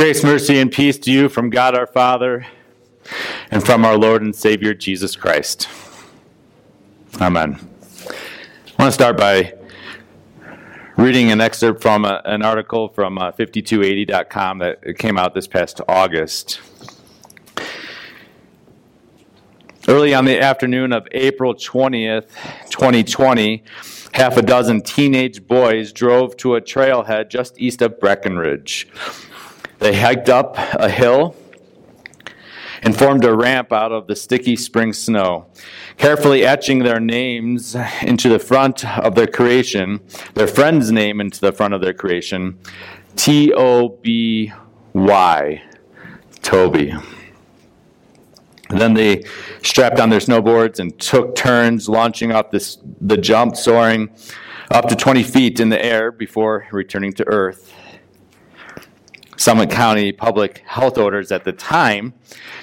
Grace, mercy, and peace to you from God our Father and from our Lord and Savior Jesus Christ. Amen. I want to start by reading an excerpt from a, an article from uh, 5280.com that came out this past August. Early on the afternoon of April 20th, 2020, half a dozen teenage boys drove to a trailhead just east of Breckenridge. They hiked up a hill and formed a ramp out of the sticky spring snow, carefully etching their names into the front of their creation, their friend's name into the front of their creation T O B Y, Toby. Then they strapped on their snowboards and took turns launching off this, the jump, soaring up to 20 feet in the air before returning to Earth. Summit County public health orders at the time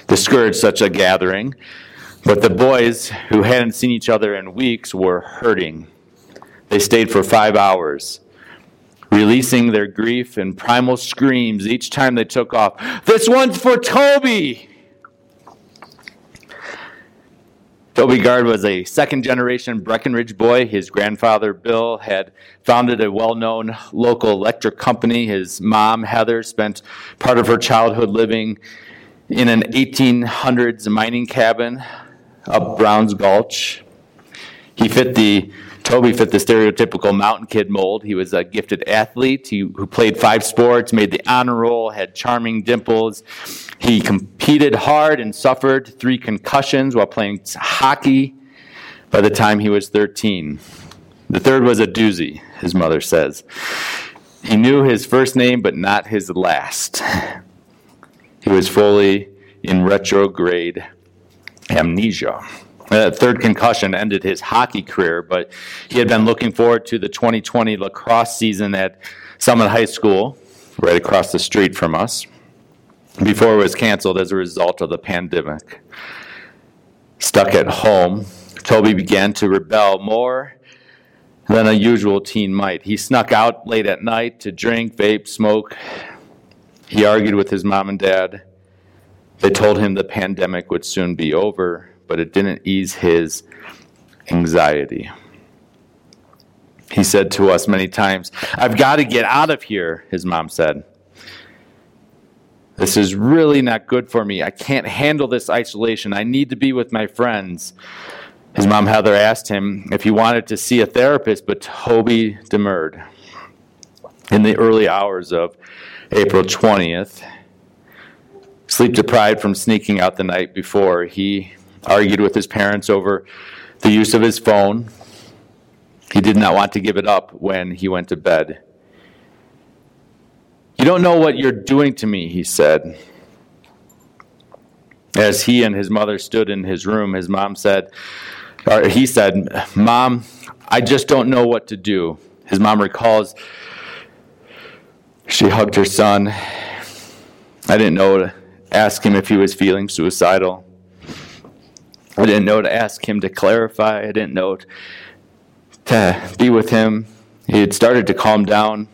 discouraged such a gathering, but the boys, who hadn't seen each other in weeks, were hurting. They stayed for five hours, releasing their grief and primal screams each time they took off. This one's for Toby! Toby Gard was a second generation Breckenridge boy. His grandfather, Bill, had founded a well known local electric company. His mom, Heather, spent part of her childhood living in an 1800s mining cabin up Browns Gulch. He fit the Toby fit the stereotypical mountain kid mold. He was a gifted athlete he, who played five sports, made the honor roll, had charming dimples. He competed hard and suffered three concussions while playing hockey by the time he was 13. The third was a doozy, his mother says. He knew his first name, but not his last. He was fully in retrograde amnesia. Uh, third concussion ended his hockey career, but he had been looking forward to the 2020 lacrosse season at Summit High School, right across the street from us, before it was canceled as a result of the pandemic. Stuck at home, Toby began to rebel more than a usual teen might. He snuck out late at night to drink, vape, smoke. He argued with his mom and dad. They told him the pandemic would soon be over but it didn't ease his anxiety. He said to us many times, I've got to get out of here, his mom said. This is really not good for me. I can't handle this isolation. I need to be with my friends. His mom, Heather, asked him if he wanted to see a therapist, but Toby demurred. In the early hours of April 20th, sleep deprived from sneaking out the night before, he argued with his parents over the use of his phone. He did not want to give it up when he went to bed. You don't know what you're doing to me, he said. As he and his mother stood in his room, his mom said, or he said, Mom, I just don't know what to do. His mom recalls she hugged her son. I didn't know to ask him if he was feeling suicidal. I didn't know to ask him to clarify. I didn't know to be with him. He had started to calm down.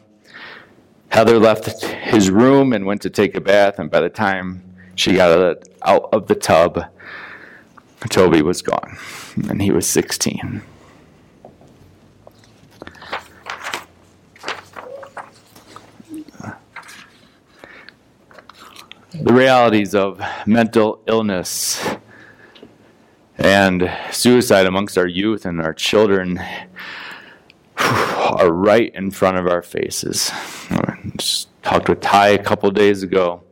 Heather left his room and went to take a bath, and by the time she got out of the tub, Toby was gone, and he was 16. The realities of mental illness and suicide amongst our youth and our children are right in front of our faces. Just talked with Ty a couple days ago.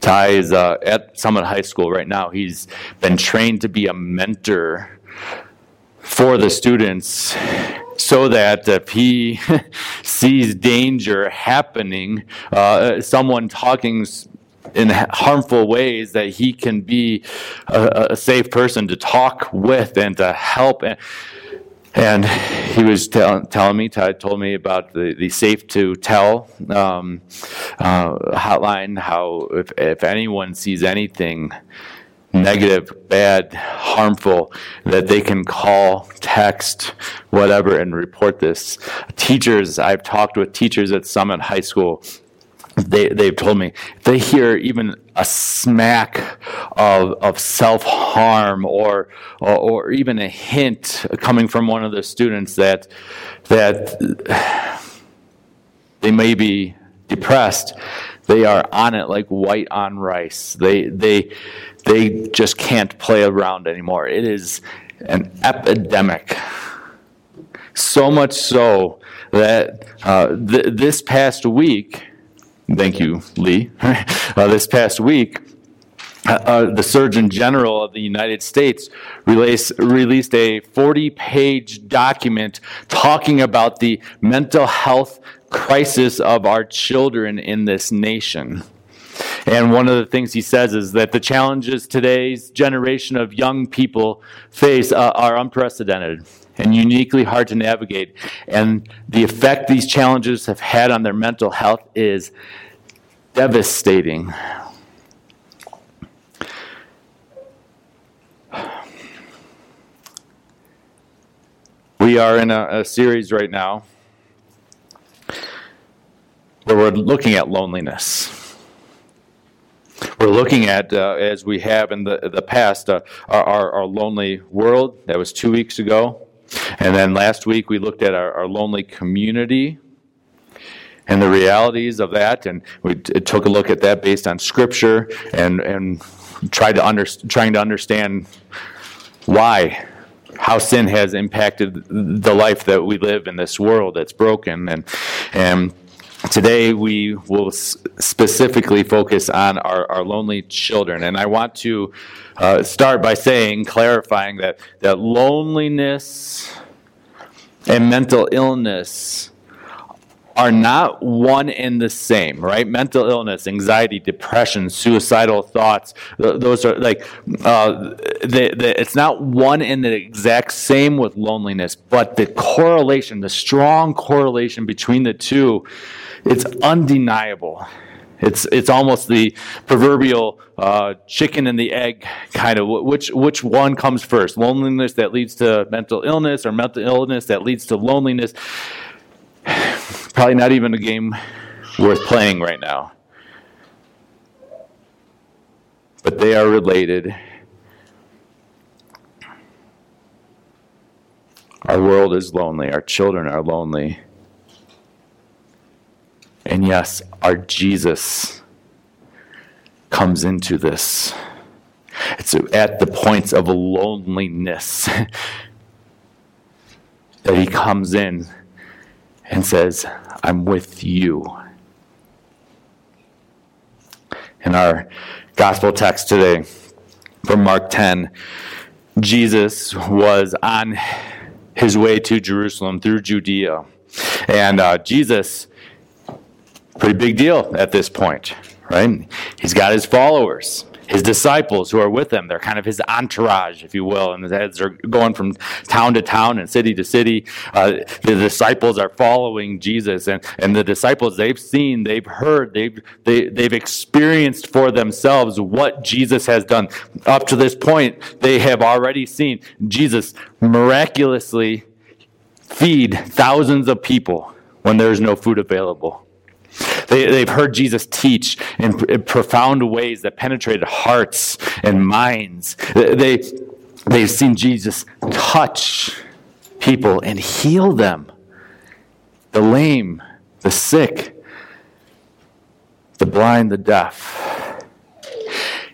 Ty is uh, at Summit High School right now. He's been trained to be a mentor for the students so that if he sees danger happening, uh, someone talking in harmful ways that he can be a, a safe person to talk with and to help. And, and he was tell, telling me, Todd told me about the, the Safe to Tell um, uh, hotline, how if, if anyone sees anything negative, bad, harmful, that they can call, text, whatever, and report this. Teachers, I've talked with teachers at Summit High School they, they've told me if they hear even a smack of, of self harm or, or, or even a hint coming from one of the students that that they may be depressed, they are on it like white on rice. They they they just can't play around anymore. It is an epidemic. So much so that uh, th- this past week Thank you, Lee. uh, this past week, uh, uh, the Surgeon General of the United States release, released a 40 page document talking about the mental health crisis of our children in this nation. And one of the things he says is that the challenges today's generation of young people face uh, are unprecedented and uniquely hard to navigate. And the effect these challenges have had on their mental health is devastating. We are in a, a series right now where we're looking at loneliness we're looking at, uh, as we have in the, the past, uh, our, our, lonely world. That was two weeks ago. And then last week we looked at our, our lonely community and the realities of that. And we t- took a look at that based on Scripture and, and tried to under, trying to understand why how sin has impacted the life that we live in this world that's broken and and today we will specifically focus on our, our lonely children. And i want to uh, start by saying clarifying that that loneliness and mental illness are not one and the same, right? Mental illness, anxiety, depression, suicidal thoughts, those are like, uh, the, the, it's not one and the exact same with loneliness, but the correlation, the strong correlation between the two, it's undeniable. It's, it's almost the proverbial uh, chicken and the egg kind of which, which one comes first loneliness that leads to mental illness or mental illness that leads to loneliness Probably not even a game worth playing right now. But they are related. Our world is lonely. Our children are lonely. And yes, our Jesus comes into this. It's at the points of loneliness that he comes in and says, I'm with you. In our gospel text today from Mark 10, Jesus was on his way to Jerusalem through Judea. And uh, Jesus, pretty big deal at this point, right? He's got his followers his disciples who are with him. They're kind of his entourage, if you will. And they're going from town to town and city to city, uh, the disciples are following Jesus. And, and the disciples, they've seen, they've heard, they've, they, they've experienced for themselves what Jesus has done. Up to this point, they have already seen Jesus miraculously feed thousands of people when there's no food available. They, they've heard Jesus teach in, in, profound ways that penetrated hearts and minds. They, they've seen Jesus touch people and heal them the lame, the sick, the blind, the deaf.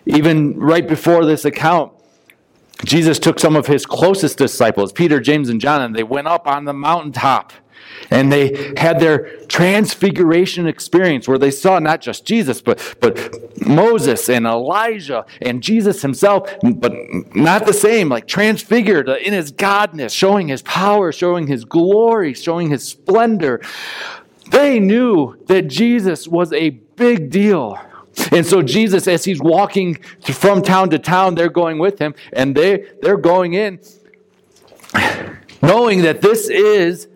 Even right before this account, Jesus took some of his closest disciples, Peter, James, and John, and they went up on the mountaintop and they had their transfiguration experience where they saw not just Jesus, but, but Moses and Elijah and Jesus himself, but not the same, like transfigured in his godness, showing his power, showing his glory, showing his splendor. They knew that Jesus was a big deal. And so Jesus, as he's walking from town to town, they're going with him, and they, they're going in knowing that this is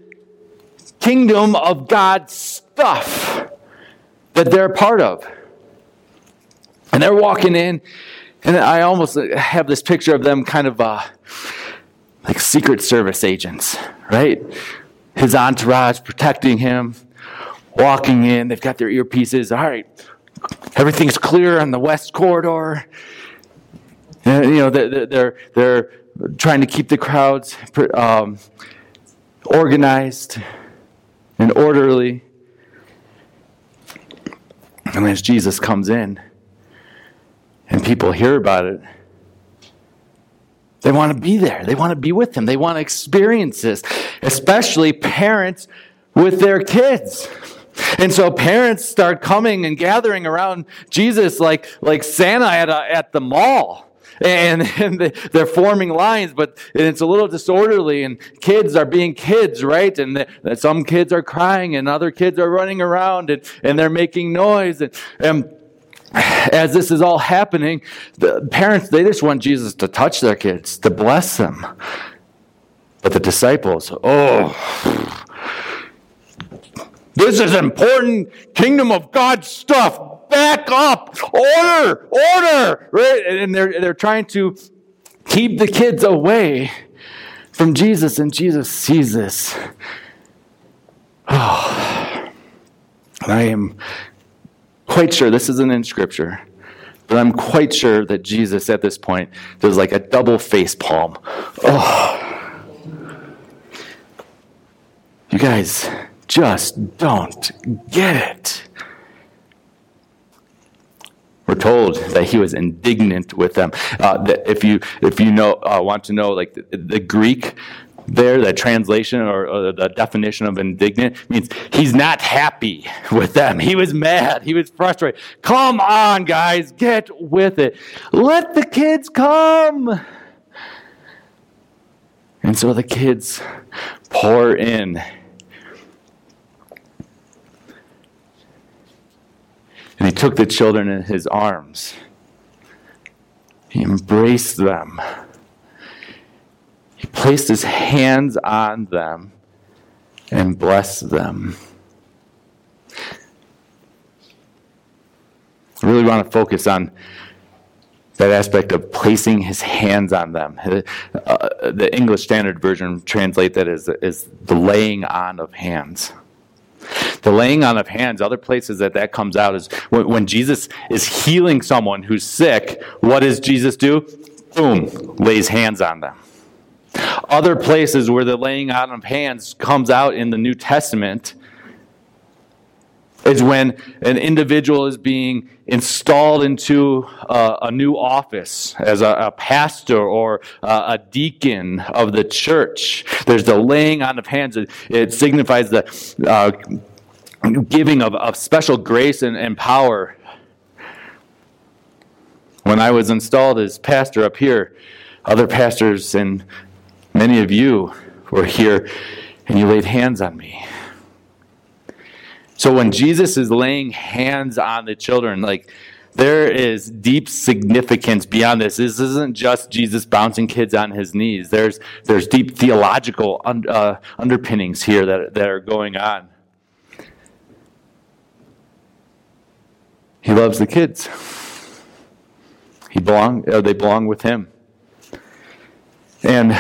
kingdom of God stuff that they're part of. And they're walking in, and I almost have this picture of them kind of uh, like Secret Service agents, right? His entourage protecting him, walking in. They've got their earpieces. All right, everything's clear on the west corridor. And, you know, they're, they're, they're trying to keep the crowds um, organized and orderly. And as Jesus comes in and people hear about it, they want to be there. They want to be with him. They want to experience this, especially parents with their kids. And so parents start coming and gathering around Jesus like, like Santa at, a, at the mall. And, and they're forming lines, but it's a little disorderly, and kids are being kids, right? And the, some kids are crying, and other kids are running around, and, and they're making noise. And, and as this is all happening, the parents, they just want Jesus to touch their kids, to bless them. But the disciples, oh, this is important kingdom of God stuff. Back up. Order, order. Right? And they're, they're trying to keep the kids away from Jesus, and Jesus sees this. Oh, and I am quite sure this isn't in Scripture, but I'm quite sure that Jesus at this point does like a double face palm. Oh, you guys, just don't get it. Told that he was indignant with them. Uh, that if you if you know uh, want to know like the, the Greek there, the translation or, or, the definition of indignant means he's not happy with them. He was mad. He was frustrated. Come on, guys, get with it. Let the kids come. And so the kids pour in And he took the children in his arms. He embraced them. He placed his hands on them and blessed them. I really want to focus on that aspect of placing his hands on them. Uh, the English Standard Version translate that as, as the laying on of hands. The laying on of hands, other places that that comes out is when, when Jesus is healing someone who's sick, what does Jesus do? Boom, lays hands on them. Other places where the laying on of hands comes out in the New Testament is when an individual is being installed into a, a new office as a, a pastor or a, a, deacon of the church. There's the laying on of hands. It, it signifies the uh, giving of, of special grace and, and power. When I was installed as pastor up here, other pastors and many of you were here and you laid hands on me. So when Jesus is laying hands on the children, like there is deep significance beyond this. This isn't just Jesus bouncing kids on his knees. There's there's deep theological un, uh, underpinnings here that that are going on. He loves the kids. He belong. Uh, they belong with him. And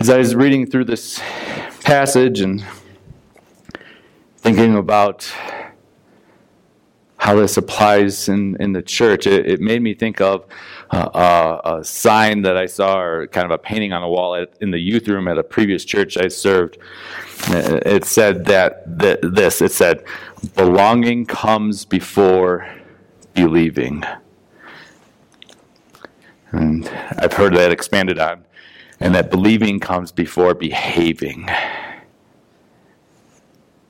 as I was reading through this passage and thinking about how this applies in, in the church, it, it made me think of uh, uh, a sign that I saw, or kind of a painting on a wall at, in the youth room at a previous church I served. It said that th- this it said, belonging comes before believing. And I've heard that expanded on and that believing comes before behaving.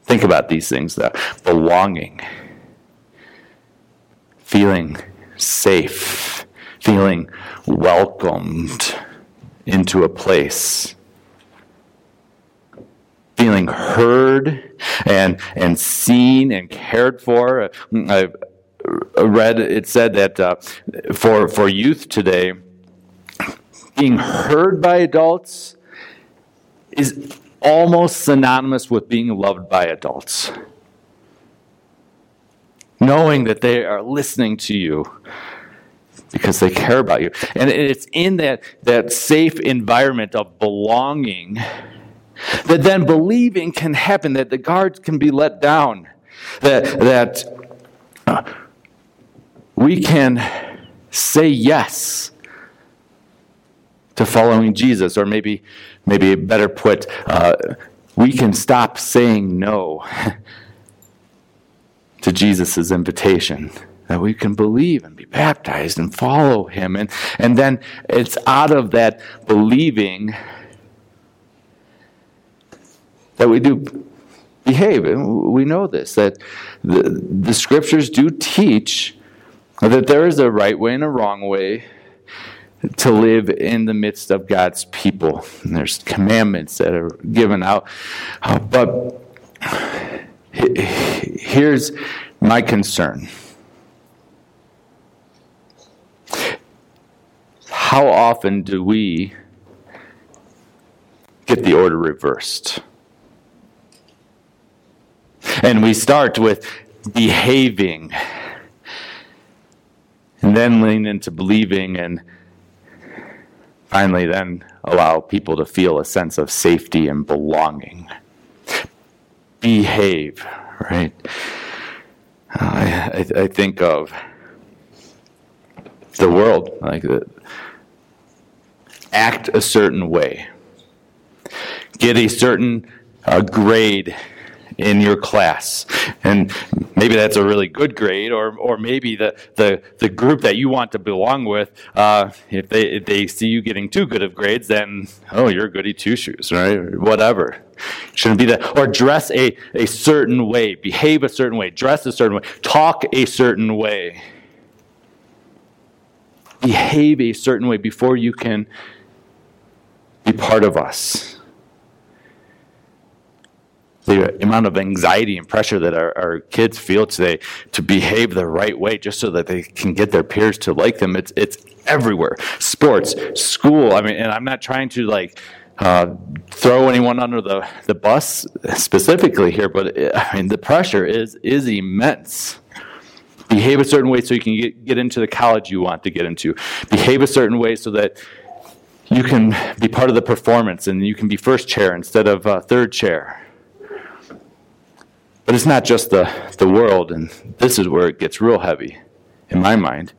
Think about these things though belonging, feeling safe, feeling welcomed into a place. Feeling heard and, and seen and cared for. I've read it said that uh, for, for youth today, being heard by adults is almost synonymous with being loved by adults. Knowing that they are listening to you because they care about you. And it's in that, that safe environment of belonging That then believing can happen, that the guards can be let down, that, that uh, we can say yes to following Jesus, or maybe, maybe better put, uh, we can stop saying no to Jesus' invitation. That we can believe and be baptized and follow him. And, and then it's out of that believing that we do behave. We know this, that the, the scriptures do teach that there is a right way and a wrong way to live in the midst of God's people. And there's commandments that are given out. But here's my concern. How often do we get the order reversed? And we start with behaving and then lean into believing and finally then allow people to feel a sense of safety and belonging. Behave, right? I, I, think of the world like that. Act a certain way. Get a certain uh, grade in your class. And maybe that's a really good grade, or, or maybe the, the, the group that you want to belong with, uh, if, they, if they see you getting too good of grades, then, oh, you're goody two shoes, right? Whatever. Shouldn't be that. Or dress a, a certain way, behave a certain way, dress a certain way, talk a certain way. Behave a certain way before you can be part of us. The amount of anxiety and pressure that our, our, kids feel today to behave the right way just so that they can get their peers to like them it's it's everywhere. Sports school i mean and i'm not trying to like uh, throw anyone under the, the bus specifically here but i mean the pressure is is immense behave a certain way so you can get, get into the college you want to get into behave a certain way so that you can be part of the performance and you can be first chair instead of uh, third chair but it's not just the, the world, and this is where it gets real heavy in my mind.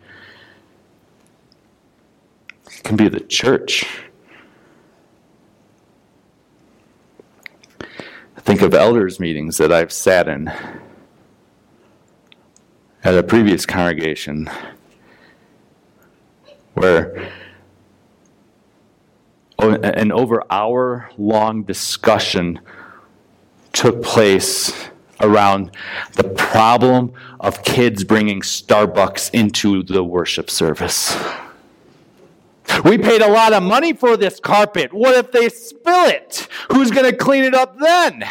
It can be the church. I think of elders' meetings that I've sat in at a previous congregation where an over hour long discussion took place around the problem of kids bringing Starbucks into the worship service. We paid a lot of money for this carpet. What if they spill it? Who's going to clean it up then?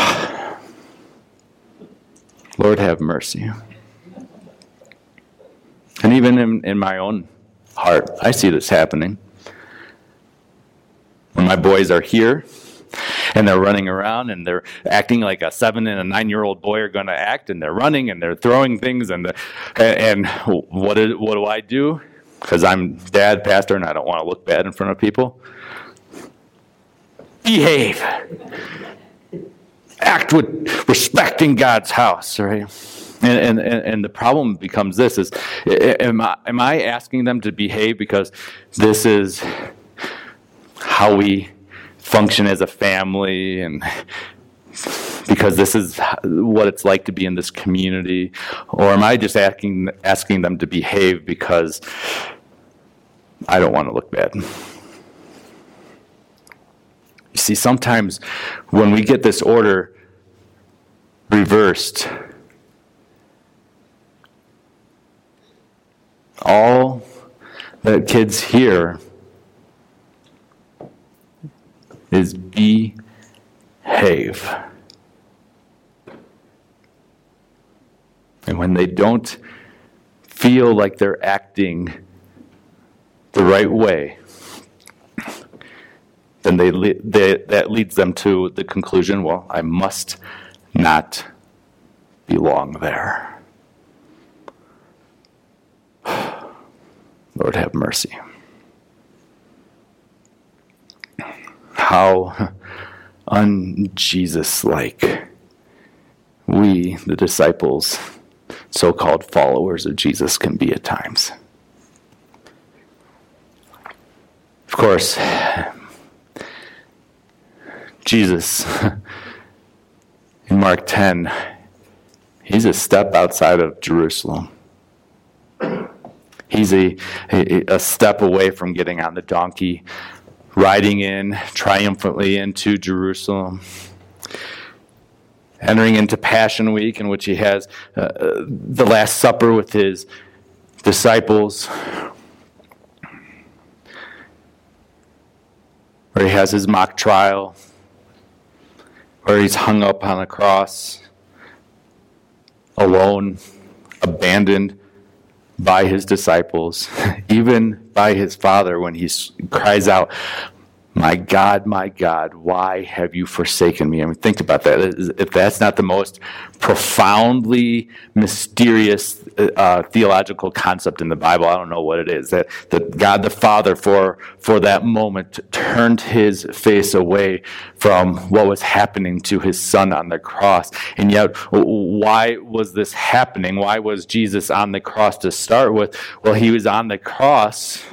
Lord, have mercy. And even in, in my own heart, I see this happening. When my boys are here, and they're running around and they're acting like a seven and a nine year old boy are going to act and they're running and they're throwing things and the, and what is, what do I do? Because I'm dad pastor and I don't want to look bad in front of people. Behave. Act with respecting God's house, right? And, and, and the problem becomes this is am I, am I asking them to behave because this is how we function as a family and because this is what it's like to be in this community or am i just asking asking them to behave because i don't want to look bad you see sometimes when we get this order reversed all that kids hear is behave. And when they don't feel like they're acting the right way, then they, they, that leads them to the conclusion well, I must not belong there. Lord, have mercy. how unJesus like we, the disciples, so called followers of Jesus, can be at times. Of course, Jesus in Mark 10, he's a step outside of Jerusalem. He's a, a, a, step away from getting on the donkey, riding in triumphantly into Jerusalem, entering into Passion Week, in which he has uh, the Last Supper with his disciples, where he has his mock trial where he's hung up on a cross, alone, abandoned by his disciples, even by his father when he cries out, my God, my God, why have you forsaken me? I mean, think about that. If that's not the most profoundly mysterious uh, theological concept in the Bible, I don't know what it is. That, that God the Father, for, for that moment, turned his face away from what was happening to his son on the cross. And yet, why was this happening? Why was Jesus on the cross to start with? Well, he was on the cross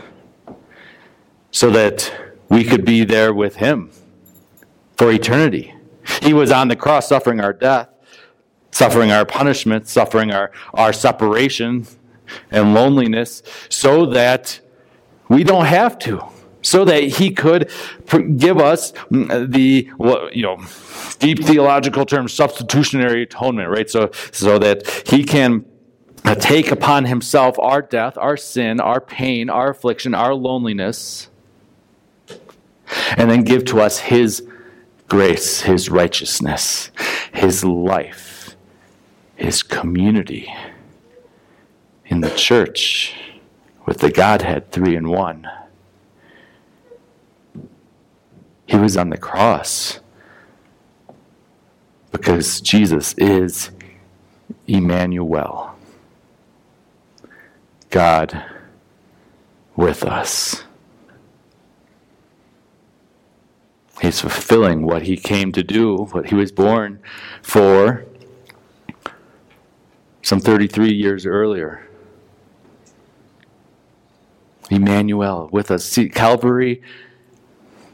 so that we could be there with him for eternity. He was on the cross suffering our death, suffering our punishment, suffering our, our separation and loneliness, so that we don't have to. So that he could give us mm, the you know deep theological term substitutionary atonement, right? So so that he can take upon himself our death, our sin, our pain, our affliction, our loneliness, and then give to us His grace, His righteousness, His life, His community in the church with the Godhead three in one. He was on the cross because Jesus is Emmanuel, God with us. He's fulfilling what he came to do, what he was born for some 33 years earlier. Emmanuel with us. See, Calvary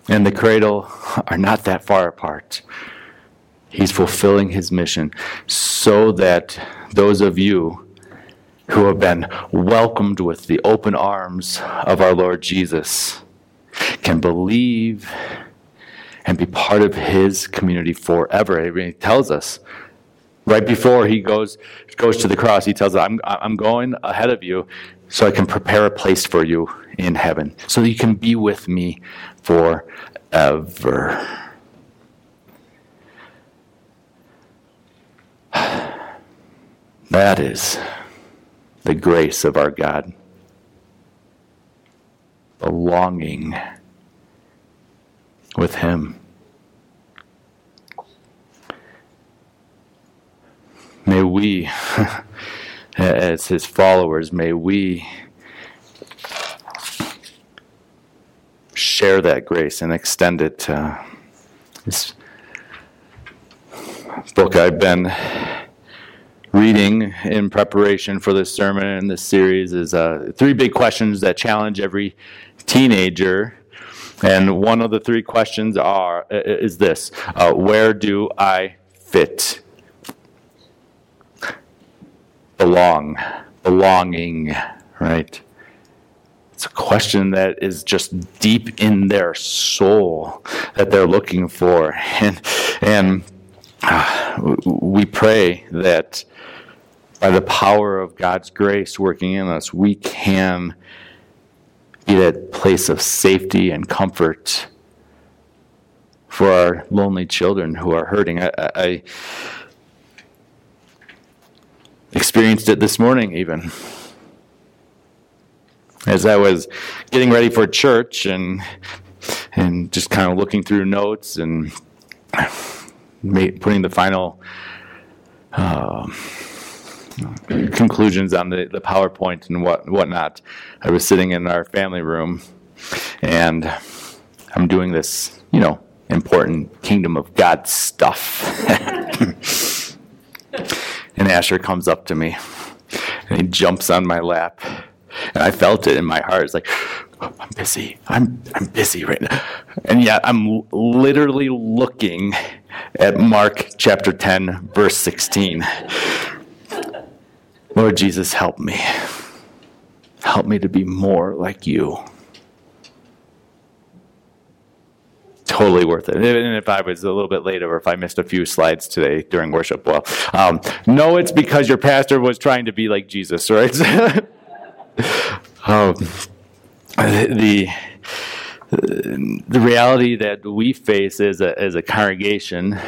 and the cradle are not that far apart. He's fulfilling his mission so that those of you who have been welcomed with the open arms of our Lord Jesus can believe and be part of his community forever. He tells us right before he goes goes to the cross, he tells us, I'm, I'm going ahead of you so I can prepare a place for you in heaven, so you can be with me forever. That is the grace of our God. Belonging with Him. May we, as His followers, may we share that grace and extend it. to this book I've been reading in preparation for this sermon and this series is uh, three big questions that challenge every teenager and one of the three questions are is this: uh, Where do I fit? Belong, belonging, right? It's a question that is just deep in their soul that they're looking for, and and uh, we pray that by the power of God's grace working in us, we can be that place of safety and comfort for our lonely children who are hurting. I, I experienced it this morning, even. As I was getting ready for church and and just kind of looking through notes and putting the final uh, conclusions on the, the PowerPoint and what whatnot. I was sitting in our family room, and I'm doing this you know, important kingdom of God stuff. and Asher comes up to me and he jumps on my lap. And I felt it in my heart. It's like, I'm busy. I'm, I'm busy right now. And yet I'm literally looking at Mark chapter 10, verse 16. Lord Jesus, help me. Help me to be more like you. totally worth it. And if I was a little bit late or if I missed a few slides today during worship, well, um, no, it's because your pastor was trying to be like Jesus, right? um, the the reality that we face as a as a congregation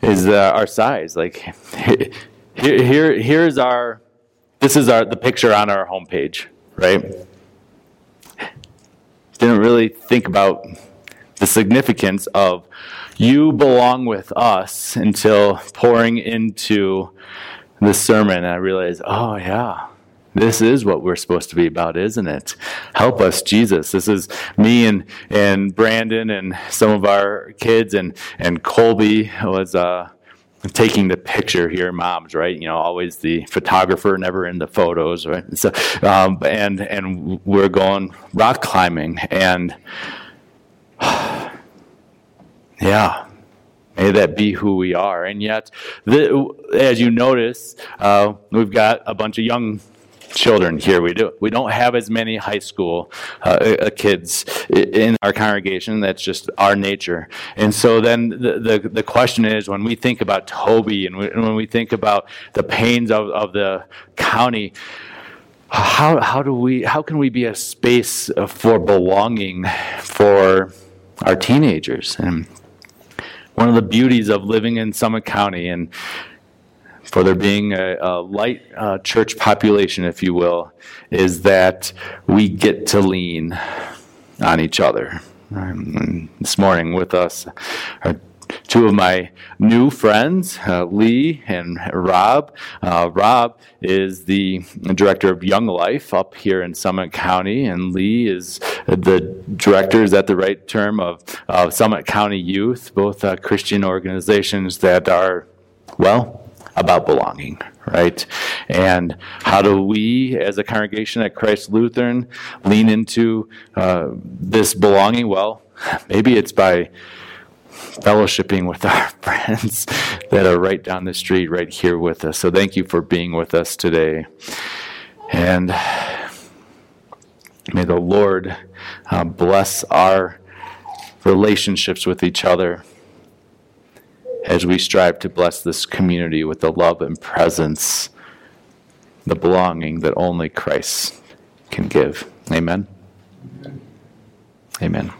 is uh, our size. Like here, here here's our this is our the picture on our homepage, right? Didn't really think about the significance of you belong with us until pouring into the sermon. I realized, oh, yeah. This is what we're supposed to be about, isn't it? Help us, Jesus. This is me and, and Brandon and some of our kids and, and Colby was, uh, taking the picture here, moms, right? You know, always the photographer, never in the photos, right? And So, um, and and we're going rock climbing, and yeah, may that be who we are. And yet, the, as you notice, uh, we've got a bunch of young children here. We do. We don't have as many high school uh, uh kids in our congregation. That's just our nature. And so then the, the, the question is, when we think about Toby and, we, and when we think about the pains of, of the county, how, how do we how can we be a space for belonging for our teenagers. And one of the beauties of living in Summit County and for there being a, a light uh, church population, if you will, is that we get to lean on each other. Um, this morning with us are two of my new friends, uh, Lee and Rob. Uh, Rob is the director of Young Life up here in Summit County, and Lee is the director, is that the right term, of, of Summit County Youth, both uh, Christian organizations that are, well, about belonging, right? And how do we, as a congregation at Christ Lutheran, lean into uh, this belonging? Well, maybe it's by fellowshipping with our friends that are right down the street, right here with us. So thank you for being with us today. And may the Lord uh, bless our relationships with each other as we strive to bless this community with the love and presence, the belonging that only Christ can give. Amen. Amen.